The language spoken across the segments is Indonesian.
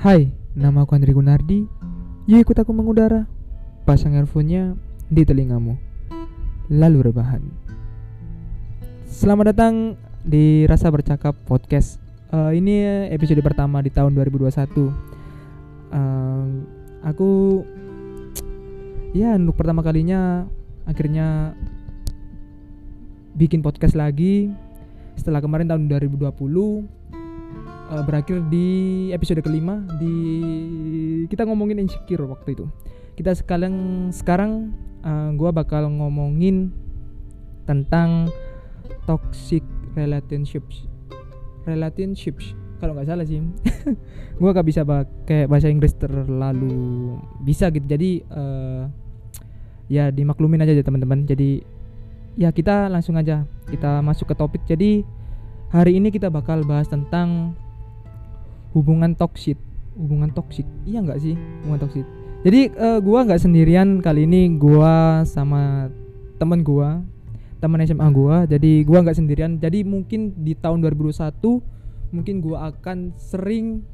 Hai, nama aku Andri Gunardi. Yuk ikut aku mengudara. Pasang earphone-nya di telingamu. Lalu rebahan. Selamat datang di Rasa Bercakap Podcast. Eh, ini episode pertama di tahun 2021. Eh, aku ya untuk pertama kalinya akhirnya bikin podcast lagi setelah kemarin tahun 2020 eh, berakhir di episode kelima di kita ngomongin insecure waktu itu. Kita sekarang sekarang eh, gua bakal ngomongin tentang toxic relationships. Relationships kalau nggak salah sih. Gua gak bisa pakai bahasa Inggris terlalu bisa gitu. Jadi eh, ya dimaklumin aja ya teman-teman. Jadi ya kita langsung aja kita masuk ke topik. Jadi hari ini kita bakal bahas tentang hubungan toksik hubungan toksik iya nggak sih hubungan toksik jadi eh, gua nggak sendirian kali ini. Gua sama teman gua teman SMA gua. Jadi gua nggak sendirian. Jadi mungkin di tahun 2021 mungkin gua akan sering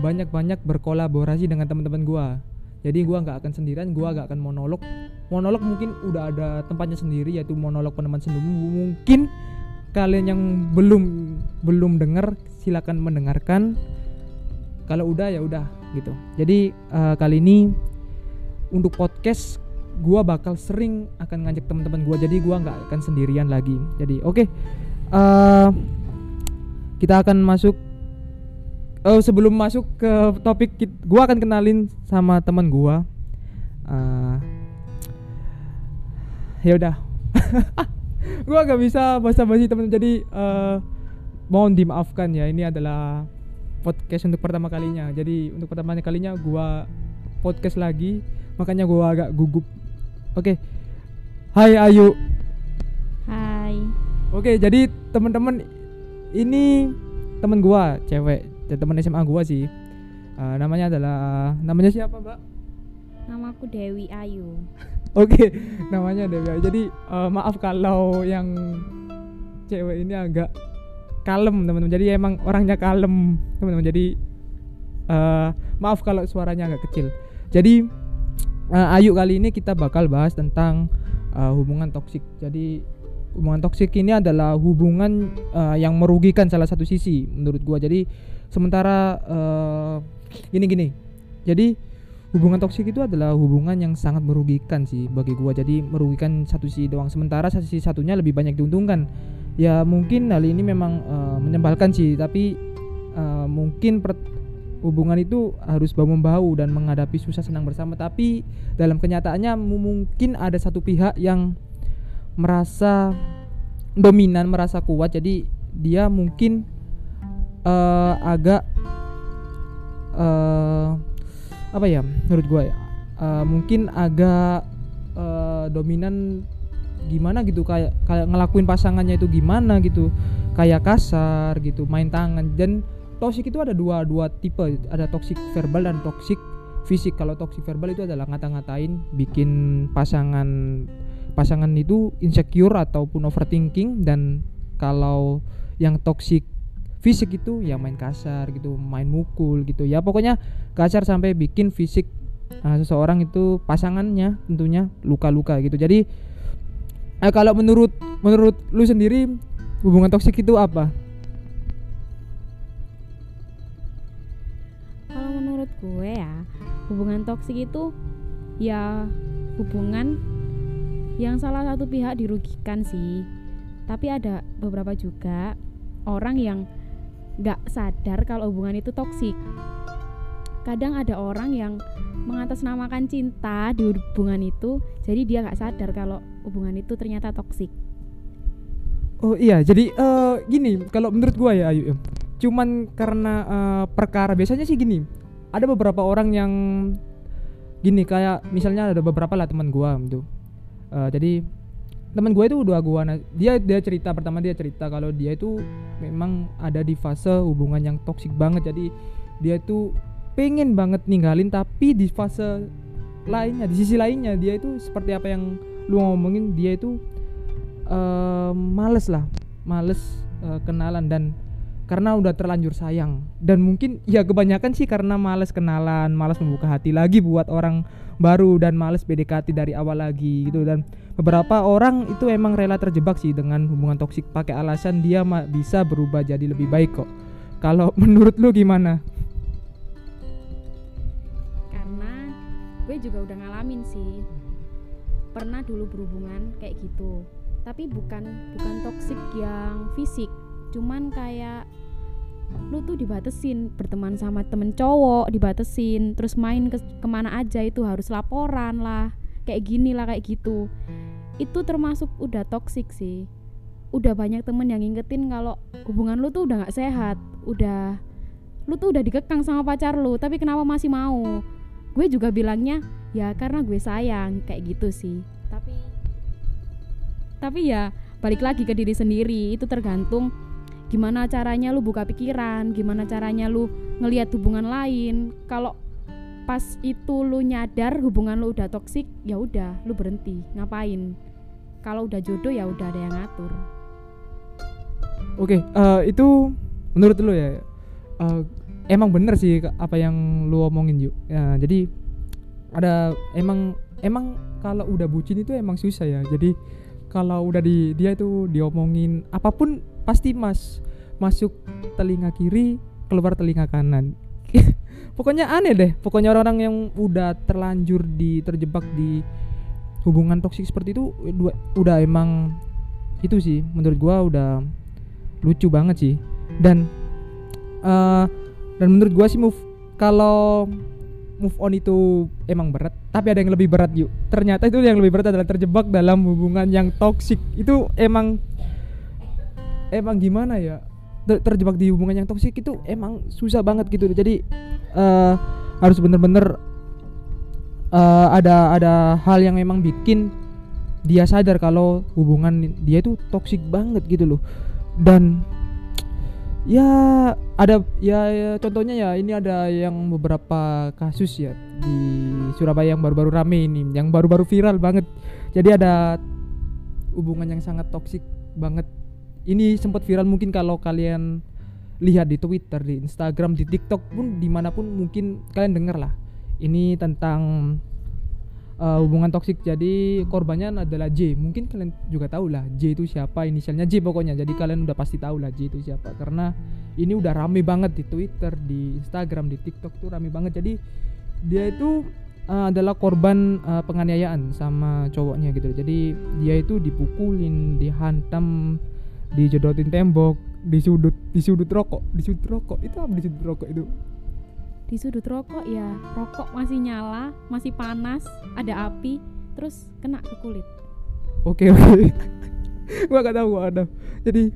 banyak-banyak berkolaborasi dengan teman-teman gua. Jadi gua nggak akan sendirian. Gua nggak akan monolog. Monolog mungkin udah ada tempatnya sendiri yaitu monolog peneman sendiri. Mungkin kalian yang belum belum dengar silakan mendengarkan kalau udah ya udah gitu jadi eh, kali ini untuk podcast gua bakal sering akan ngajak teman-teman gua jadi gua nggak akan sendirian lagi jadi oke eh, kita akan masuk Oh, sebelum masuk ke topik gua akan kenalin sama teman gua. Eh, ya udah. gua gak bisa basa-basi teman jadi eh, mohon dimaafkan ya. Ini adalah podcast untuk pertama kalinya. Jadi untuk pertama kalinya gua podcast lagi, makanya gua agak gugup. Oke. Hai Ayu. Hai. Oke, jadi teman-teman ini teman gua cewek, dan teman SMA gua sih. Eh, namanya adalah namanya siapa, Mbak? Namaku Dewi Ayu. Oke, namanya Dewi. Ayu. Jadi eh, maaf kalau yang cewek ini agak kalem, teman-teman. Jadi emang orangnya kalem, teman-teman. Jadi eh, maaf kalau suaranya agak kecil. Jadi eh, Ayu kali ini kita bakal bahas tentang eh, hubungan toksik. Jadi hubungan toksik ini adalah hubungan eh, yang merugikan salah satu sisi menurut gua. Jadi sementara eh, gini gini. Jadi hubungan toksik itu adalah hubungan yang sangat merugikan sih bagi gua. Jadi merugikan satu sisi doang. Sementara sisi satunya lebih banyak diuntungkan. Ya mungkin hal ini memang eh, menyebalkan sih, tapi eh, mungkin per- hubungan itu harus bahu membahu dan menghadapi susah senang bersama. Tapi dalam kenyataannya mu- mungkin ada satu pihak yang merasa dominan, merasa kuat. Jadi dia mungkin eh, agak eh apa ya menurut gue ya eh, mungkin agak eh, dominan gimana gitu kayak kayak ngelakuin pasangannya itu gimana gitu. Kayak kasar gitu main tangan. Dan toxic itu ada dua dua tipe. Ada toxic verbal dan toxic fisik. Kalau toxic verbal itu adalah ngata-ngatain bikin pasangan pasangan itu insecure ataupun overthinking. Dan kalau yang toxic fisik itu ya main kasar gitu main mukul gitu. Ya pokoknya kasar sampai bikin fisik uh, seseorang itu pasangannya tentunya luka-luka gitu. Jadi eh, kalau menurut menurut lu sendiri hubungan toksik itu apa Kalau menurut gue ya, hubungan toksik itu ya hubungan yang salah satu pihak dirugikan sih. Tapi ada beberapa juga orang yang nggak sadar kalau hubungan itu toksik. Kadang ada orang yang mengatasnamakan cinta di hubungan itu, jadi dia nggak sadar kalau hubungan itu ternyata toksik. oh iya jadi eh, gini kalau menurut gua ya Ayu ya, cuman karena eh, perkara biasanya sih gini ada beberapa orang yang gini kayak misalnya ada beberapa lah teman gua gitu Eh, jadi teman gue itu udah gua na- dia dia cerita pertama dia cerita kalau dia itu memang ada di fase hubungan yang toksik banget jadi dia itu pengen banget ninggalin tapi di fase lainnya di sisi lainnya dia itu seperti apa yang lu ngomongin dia itu eh, males lah males eh, kenalan dan karena udah terlanjur sayang. Dan mungkin ya kebanyakan sih karena males kenalan males membuka hati lagi buat orang baru dan males PDKT dari awal lagi gitu. Dan beberapa orang itu emang rela terjebak sih dengan hubungan toksik. Pakai alasan dia bisa berubah jadi lebih baik kok. Kalau menurut lu gimana gue juga udah ngalamin sih. Pernah dulu berhubungan kayak gitu. Tapi bukan bukan toksik yang fisik. Cuman kayak lu tuh dibatesin berteman sama temen cowok dibatesin terus main ke ke mana aja itu harus laporan lah. Kayak gini lah kayak gitu. Itu termasuk udah toksik sih. Udah banyak temen yang ngingetin kalau hubungan lu tuh udah nggak sehat. Udah lu tuh udah dikekang sama pacar lu tapi kenapa masih mau gue juga bilangnya ya karena gue sayang kayak gitu sih. Tapi tapi ya balik lagi ke diri sendiri. Itu tergantung gimana caranya lu buka pikiran gimana caranya lu ngelihat hubungan lain. Kalau pas itu lu nyadar hubungan lu udah toksik ya udah lu berhenti. Ngapain? Kalau udah jodoh ya udah ada yang ngatur. Oke eh, itu menurut lu ya eh, emang bener sih apa yang lu omongin yuk ya, jadi ada emang emang kalau udah bucin itu emang susah ya. Jadi kalau udah di dia itu diomongin apa pun pasti mas masuk telinga kiri keluar telinga kanan. Pokoknya aneh deh. Pokoknya orang-orang yang udah terlanjur di terjebak di hubungan toksik seperti itu udah emang itu sih. Menurut gua udah lucu banget sih. Dan eh dan menurut gua sih move kalau move on itu emang berat tapi ada yang lebih berat yuk. Ternyata itu yang lebih berat adalah terjebak dalam hubungan yang toksik itu emang emang gimana ya? Ter- terjebak di hubungan yang toksik itu emang susah banget gitu. Jadi eh harus bener-bener eh, ada ada hal yang memang bikin dia sadar kalau hubungan dia itu toksik banget gitu loh. Dan ya ada ya, ya, contohnya ya ini ada yang beberapa kasus ya di Surabaya yang baru-baru rame ini yang baru-baru viral banget. Jadi ada hubungan yang sangat toksik banget. Ini sempat viral mungkin kalau kalian lihat di Twitter di Instagram di TikTok pun di mana pun mungkin kalian denger lah ini tentang uh, hubungan toksik. Jadi korbannya adalah J. Mungkin kalian juga tahu lah J itu siapa inisialnya J pokoknya. Jadi kalian udah pasti tahu lah J itu siapa. Karena ini udah rame banget di Twitter di Instagram di TikTok tuh rame banget. Jadi dia itu uh, adalah korban uh, penganiayaan sama cowoknya gitu. Jadi dia itu dipukulin dihantam dijodotin tembok di sudut di sudut rokok. Di sudut rokok. Itu apa di sudut rokok itu di sudut rokok ya rokok masih nyala masih panas ada api terus kena ke kulit Oke oke. gua gak tahu gua ada. Jadi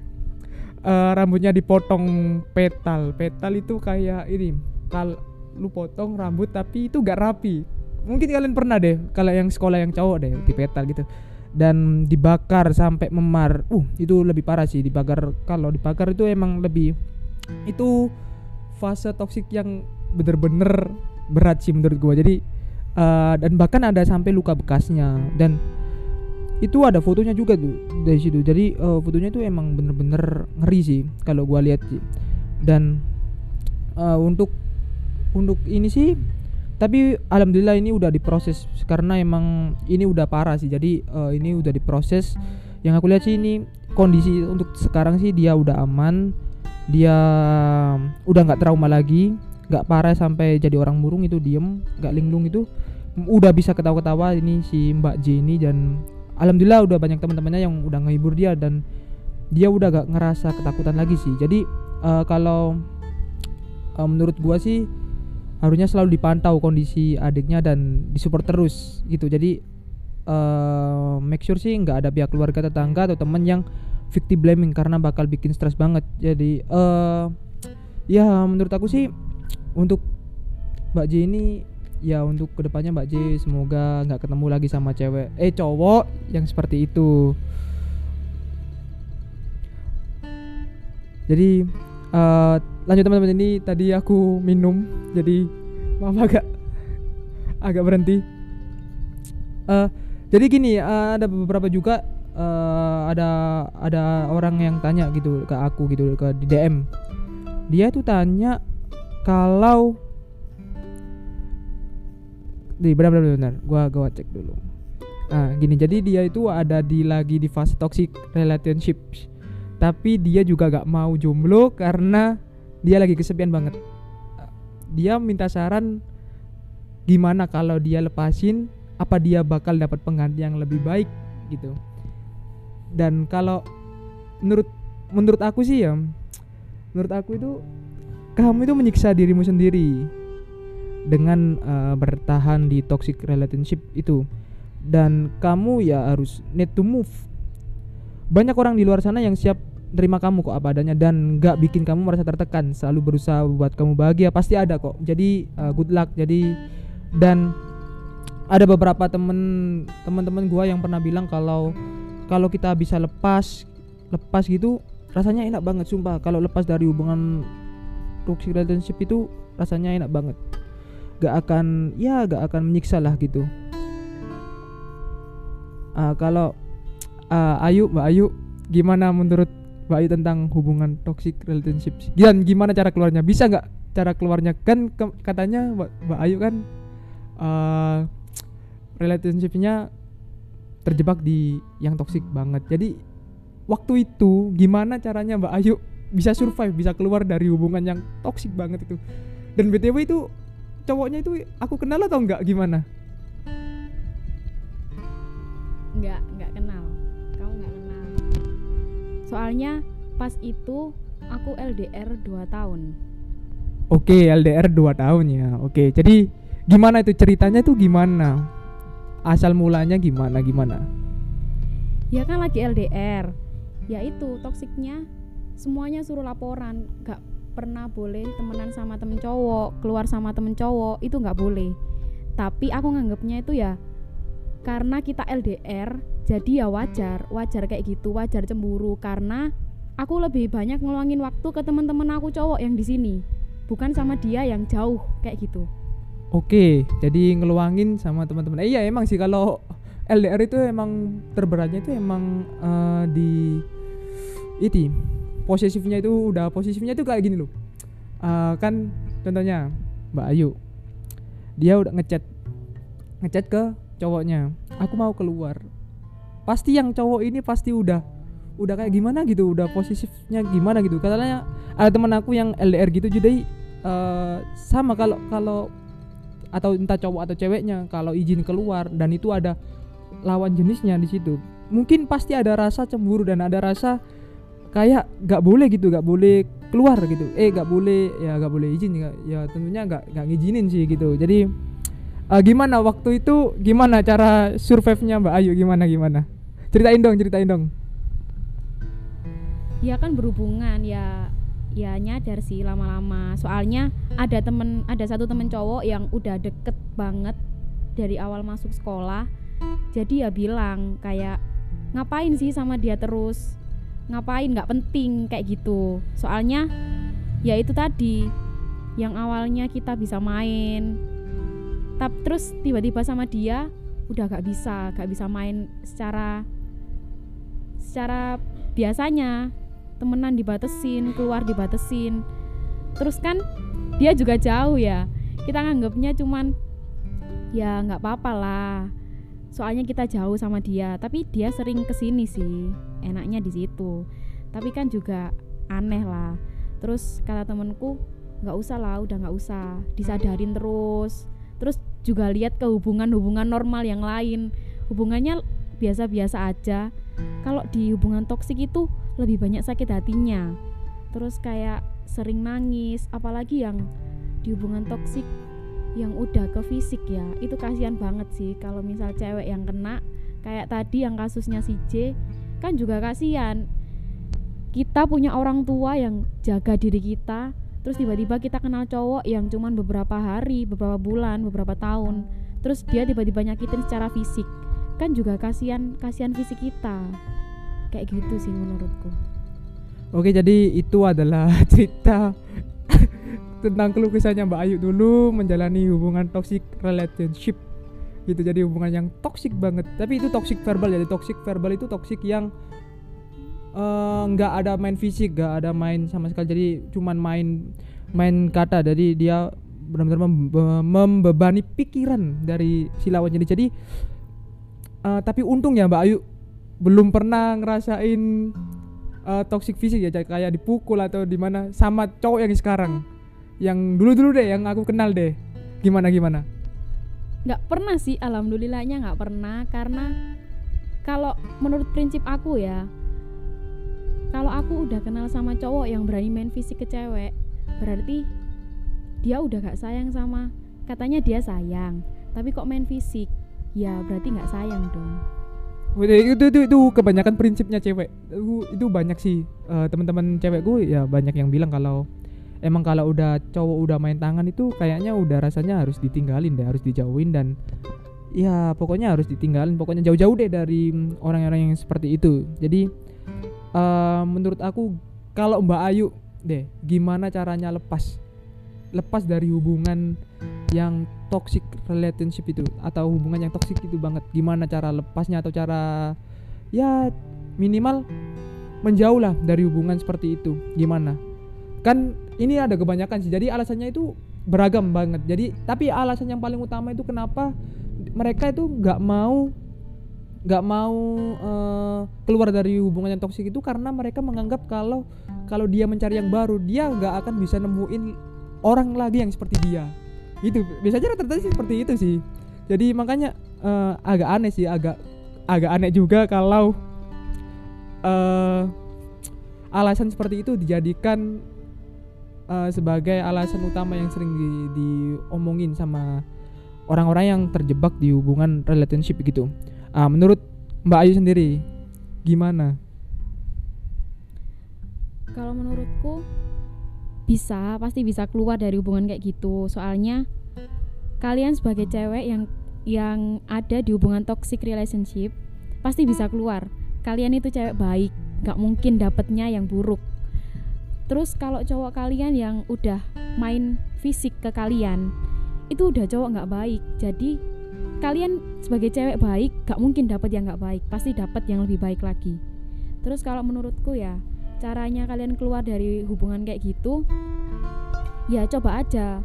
eh, rambutnya dipotong petal. Petal itu kayak ini. Kal lu potong rambut tapi itu gak rapi. Mungkin kalian pernah deh kalau yang sekolah yang cowok deh di petal gitu. Dan dibakar sampai memar. Uh, itu lebih parah sih dibakar. Kalau dibakar itu emang lebih itu fase toksik yang bener-bener berat sih menurut gua. Jadi eh, dan bahkan ada sampai luka bekasnya. Dan itu ada fotonya juga tuh dari situ. Jadi eh, fotonya itu emang bener-bener ngeri sih kalau gua lihat sih. Dan eh, untuk untuk ini sih tapi alhamdulillah ini udah diproses karena emang ini udah parah sih. Jadi eh, ini udah diproses. Yang aku lihat sih ini kondisi untuk sekarang sih dia udah aman. Dia udah nggak trauma lagi nggak parah sampai jadi orang murung itu diem nggak linglung itu udah bisa ketawa-ketawa ini si Mbak J ini dan alhamdulillah udah banyak teman-temannya yang udah ngehibur dia dan dia udah gak ngerasa ketakutan lagi sih. Jadi eh, kalau eh, menurut gua sih harusnya selalu dipantau kondisi adiknya dan disupport terus gitu. Jadi eh make sure sih nggak ada pihak keluarga tetangga atau teman yang victim blaming karena bakal bikin stres banget. Jadi eh ya menurut aku sih untuk Mbak J ini ya untuk ke depannya Mbak J semoga nggak ketemu lagi sama cewek eh cowok yang seperti itu. Jadi eh lanjut teman-teman ini tadi aku minum jadi maaf agak agak berhenti. Eh jadi gini eh, ada beberapa juga eh, ada ada orang yang tanya gitu ke aku gitu ke di DM dia tuh tanya kalau di benar benar benar gua gua cek dulu. Nah gini. Jadi dia itu ada di lagi di fase toxic relationship tapi dia juga gak mau jomblo karena dia lagi kesepian banget. Dia minta saran gimana kalau dia lepasin apa dia bakal dapat pengganti yang lebih baik gitu. Dan kalau menurut menurut aku sih ya menurut aku itu kamu itu menyiksa dirimu sendiri dengan uh, bertahan di toxic relationship itu. Dan kamu ya harus need to move. Banyak orang di luar sana yang siap terima kamu kok apa adanya dan nggak bikin kamu merasa tertekan selalu berusaha buat kamu bahagia. Pasti ada kok. Jadi uh, good luck. Jadi dan ada beberapa temen teman-teman gua yang pernah bilang kalau kalau kita bisa lepas lepas gitu rasanya enak banget sumpah. Kalau lepas dari hubungan toxic relationship itu rasanya enak banget. Gak akan ya gak akan menyiksa lah gitu. Uh, kalau uh, Ayu Mbak Ayu gimana menurut Mbak Ayu tentang hubungan toxic relationship dan gimana cara keluarnya? Bisa nggak cara keluarnya? Kan ke, katanya Mbak, Mbak Ayu kan uh, relationshipnya terjebak di yang toxic banget. Jadi waktu itu gimana caranya Mbak Ayu bisa survive bisa keluar dari hubungan yang toxic banget itu. Dan btw itu cowoknya itu aku kenal atau enggak gimana? Nggak nggak kenal. Kamu nggak kenal. Soalnya pas itu aku LDR 2 tahun. Oke LDR 2 tahun ya. Oke jadi gimana itu? Ceritanya tuh gimana? Asal mulanya gimana gimana? Ya kan lagi LDR ya itu toksiknya semuanya suruh laporan. Nggak pernah boleh temenan sama temen cowok keluar sama temen cowok itu nggak boleh. Tapi aku nganggapnya itu ya karena kita LDR jadi ya wajar. Wajar kayak gitu wajar cemburu. Karena aku lebih banyak ngeluangin waktu ke teman-teman aku cowok yang di sini. Bukan sama dia yang jauh kayak gitu. Oke jadi ngeluangin sama teman-teman eh, iya emang sih kalau LDR itu emang terberatnya itu emang uh, di itu posesifnya itu udah posesifnya itu kayak gini loh. Uh, kan contohnya Mbak Ayu dia udah ngechat ngechat ke cowoknya aku mau keluar. Pasti yang cowok ini pasti udah udah kayak gimana gitu udah posesifnya gimana gitu. Katanya ada teman aku yang LDR gitu jadi uh, sama kalau kalau atau entah cowok atau ceweknya kalau izin keluar dan itu ada lawan jenisnya di situ. Mungkin pasti ada rasa cemburu dan ada rasa kayak gak boleh gitu gak boleh keluar gitu. Eh gak boleh ya gak boleh izin ya, ya tentunya gak gak ngizinin sih gitu. Jadi uh, gimana waktu itu gimana cara survive nya Mbak Ayu? Gimana gimana? Ceritain dong ceritain dong. Ya kan berhubungan ya ya nyadar sih lama-lama. Soalnya ada temen ada satu temen cowok yang udah deket banget dari awal masuk sekolah. Jadi ya bilang kayak ngapain sih sama dia terus ngapain nggak penting kayak gitu. Soalnya ya itu tadi yang awalnya kita bisa main. Tapi terus tiba-tiba sama dia udah gak bisa gak bisa main secara secara biasanya. Temenan dibatesin keluar dibatesin. Terus kan dia juga jauh ya. Kita nganggapnya cuman ya nggak apa-apa lah. Soalnya kita jauh sama dia tapi dia sering ke sini sih enaknya di situ. Tapi kan juga aneh lah. Terus kata temenku nggak usah lah udah nggak usah. Disadarin terus. Terus juga lihat ke hubungan-hubungan normal yang lain. Hubungannya biasa-biasa aja. Kalau di hubungan toksik itu lebih banyak sakit hatinya. Terus kayak sering nangis apalagi yang di hubungan toksik yang udah ke fisik ya. Itu kasihan banget sih kalau misal cewek yang kena kayak tadi yang kasusnya si J kan juga kasihan. Kita punya orang tua yang jaga diri kita terus tiba-tiba kita kenal cowok yang cuman beberapa hari beberapa bulan beberapa tahun terus dia tiba-tiba nyakitin secara fisik. Kan juga kasihan kasihan fisik kita. Kayak gitu sih menurutku. Oke jadi itu adalah cerita tentang keluh Mbak Ayu dulu menjalani hubungan toxic relationship gitu. Jadi hubungan yang toxic banget. Tapi itu toxic verbal jadi toxic verbal itu toxic yang eh, nggak ada main fisik nggak ada main sama sekali. Jadi cuman main main kata. Jadi dia benar-benar membe- membebani pikiran dari si lawan jadi jadi eh, tapi untung ya Mbak Ayu belum pernah ngerasain eh, toxic fisik ya. Kayak dipukul atau di mana. Sama cowok yang sekarang. Yang dulu-dulu deh yang aku kenal deh. Gimana gimana nggak pernah sih alhamdulillahnya nggak pernah. Karena kalau menurut prinsip aku ya kalau aku udah kenal sama cowok yang berani main fisik ke cewek berarti dia udah gak sayang sama katanya dia sayang. Tapi kok main fisik? Ya berarti nggak sayang dong. Udah, itu, itu itu kebanyakan prinsipnya cewek. Itu, itu banyak sih eh, teman-teman cewekku ya banyak yang bilang kalau emang kalau udah cowok udah main tangan itu kayaknya udah rasanya harus ditinggalin deh harus dijauhin dan ya pokoknya harus ditinggalin pokoknya jauh-jauh deh dari orang-orang yang seperti itu. Jadi eh, menurut aku kalau Mbak Ayu deh gimana caranya lepas lepas dari hubungan yang toxic relationship itu atau hubungan yang toxic itu banget? Gimana cara lepasnya atau cara ya minimal menjauh lah dari hubungan seperti itu. Gimana? Kan ini ada kebanyakan sih. Jadi alasannya itu beragam banget. Jadi tapi alasan yang paling utama itu kenapa mereka itu nggak mau nggak mau eh, keluar dari hubungan yang toksik itu karena mereka menganggap kalau kalau dia mencari yang baru dia nggak akan bisa nemuin orang lagi yang seperti dia. Itu biasanya rata-rata sih seperti itu sih. Jadi makanya eh, agak aneh sih agak agak aneh juga kalau eh alasan seperti itu dijadikan eh, sebagai alasan utama yang sering di, diomongin sama orang-orang yang terjebak di hubungan relationship gitu. Ah, menurut Mbak Ayu sendiri gimana? kalau menurutku bisa pasti bisa keluar dari hubungan kayak gitu soalnya kalian sebagai cewek yang yang ada di hubungan toxic relationship pasti bisa keluar kalian itu cewek baik nggak mungkin dapetnya yang buruk terus kalau cowok kalian yang udah main fisik ke kalian itu udah cowok nggak baik. Jadi kalian sebagai cewek baik gak mungkin dapat yang nggak baik. Pasti dapat yang lebih baik lagi. Terus kalau menurutku ya caranya kalian keluar dari hubungan kayak gitu ya coba aja.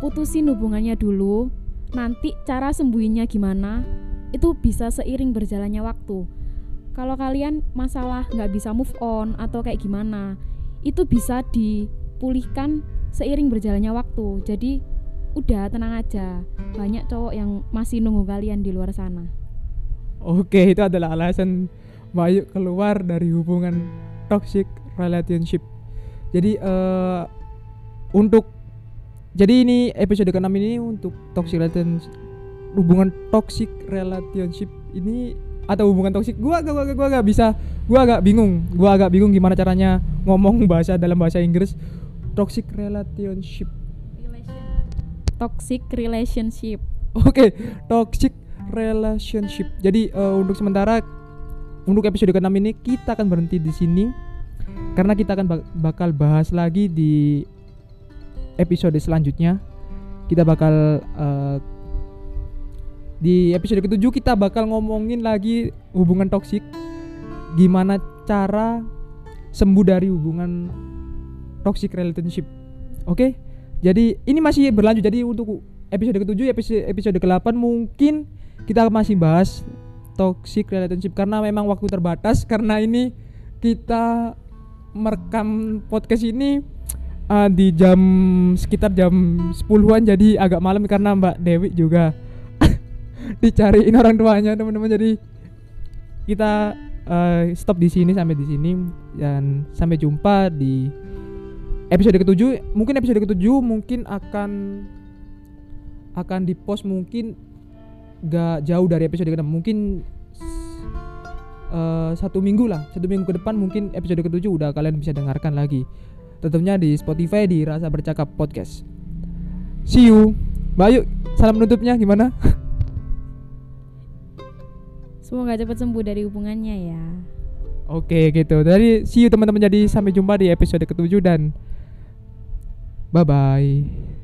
Putusin hubungannya dulu. Nanti cara sembuhinnya gimana itu bisa seiring berjalannya waktu. Kalau kalian masalah nggak bisa move on atau kayak gimana itu bisa dipulihkan seiring berjalannya waktu. Jadi udah tenang aja. Banyak cowok yang masih nunggu kalian di luar sana. Oke, itu adalah alasan Mbak Ayu keluar dari hubungan toxic relationship. Jadi eh untuk jadi ini episode ke-6 ini untuk toxic relationship hubungan toxic relationship ini atau hubungan toxic gua gua gua, gua agak bisa gua agak bingung. Gua agak bingung gimana caranya ngomong bahasa dalam bahasa Inggris. Toxic relationship. Toxic relationship. Oke, toxic relationship. Jadi eh, untuk sementara untuk episode ke-6 ini kita akan berhenti di sini. Karena kita akan bak- bakal bahas lagi di episode selanjutnya. Kita bakal eh, di episode ketujuh kita bakal ngomongin lagi hubungan toksik. Gimana cara sembuh dari hubungan toxic relationship. Oke? Jadi ini masih berlanjut. Jadi untuk episode ketujuh, episode episode ke-8 mungkin kita masih bahas toxic relationship karena memang waktu terbatas karena ini kita merekam podcast ini uh, di jam sekitar jam 10-an jadi agak malam karena Mbak Dewi juga dicariin orang tuanya teman-teman. Jadi kita uh, stop di sini sampai di sini. Dan sampai jumpa di episode ketujuh. Mungkin episode ketujuh mungkin akan akan di post mungkin gak jauh dari episode ke mungkin eh, satu minggu lah. Satu minggu ke depan mungkin episode ketujuh udah kalian bisa dengarkan lagi. Tentunya di Spotify di Rasa Bercakap Podcast. See you. Mbak Ayu salam penutupnya gimana semoga cepat sembuh dari hubungannya ya. Oke gitu. Dari see you teman-teman. Jadi sampai jumpa di episode ketujuh Dan Bye bye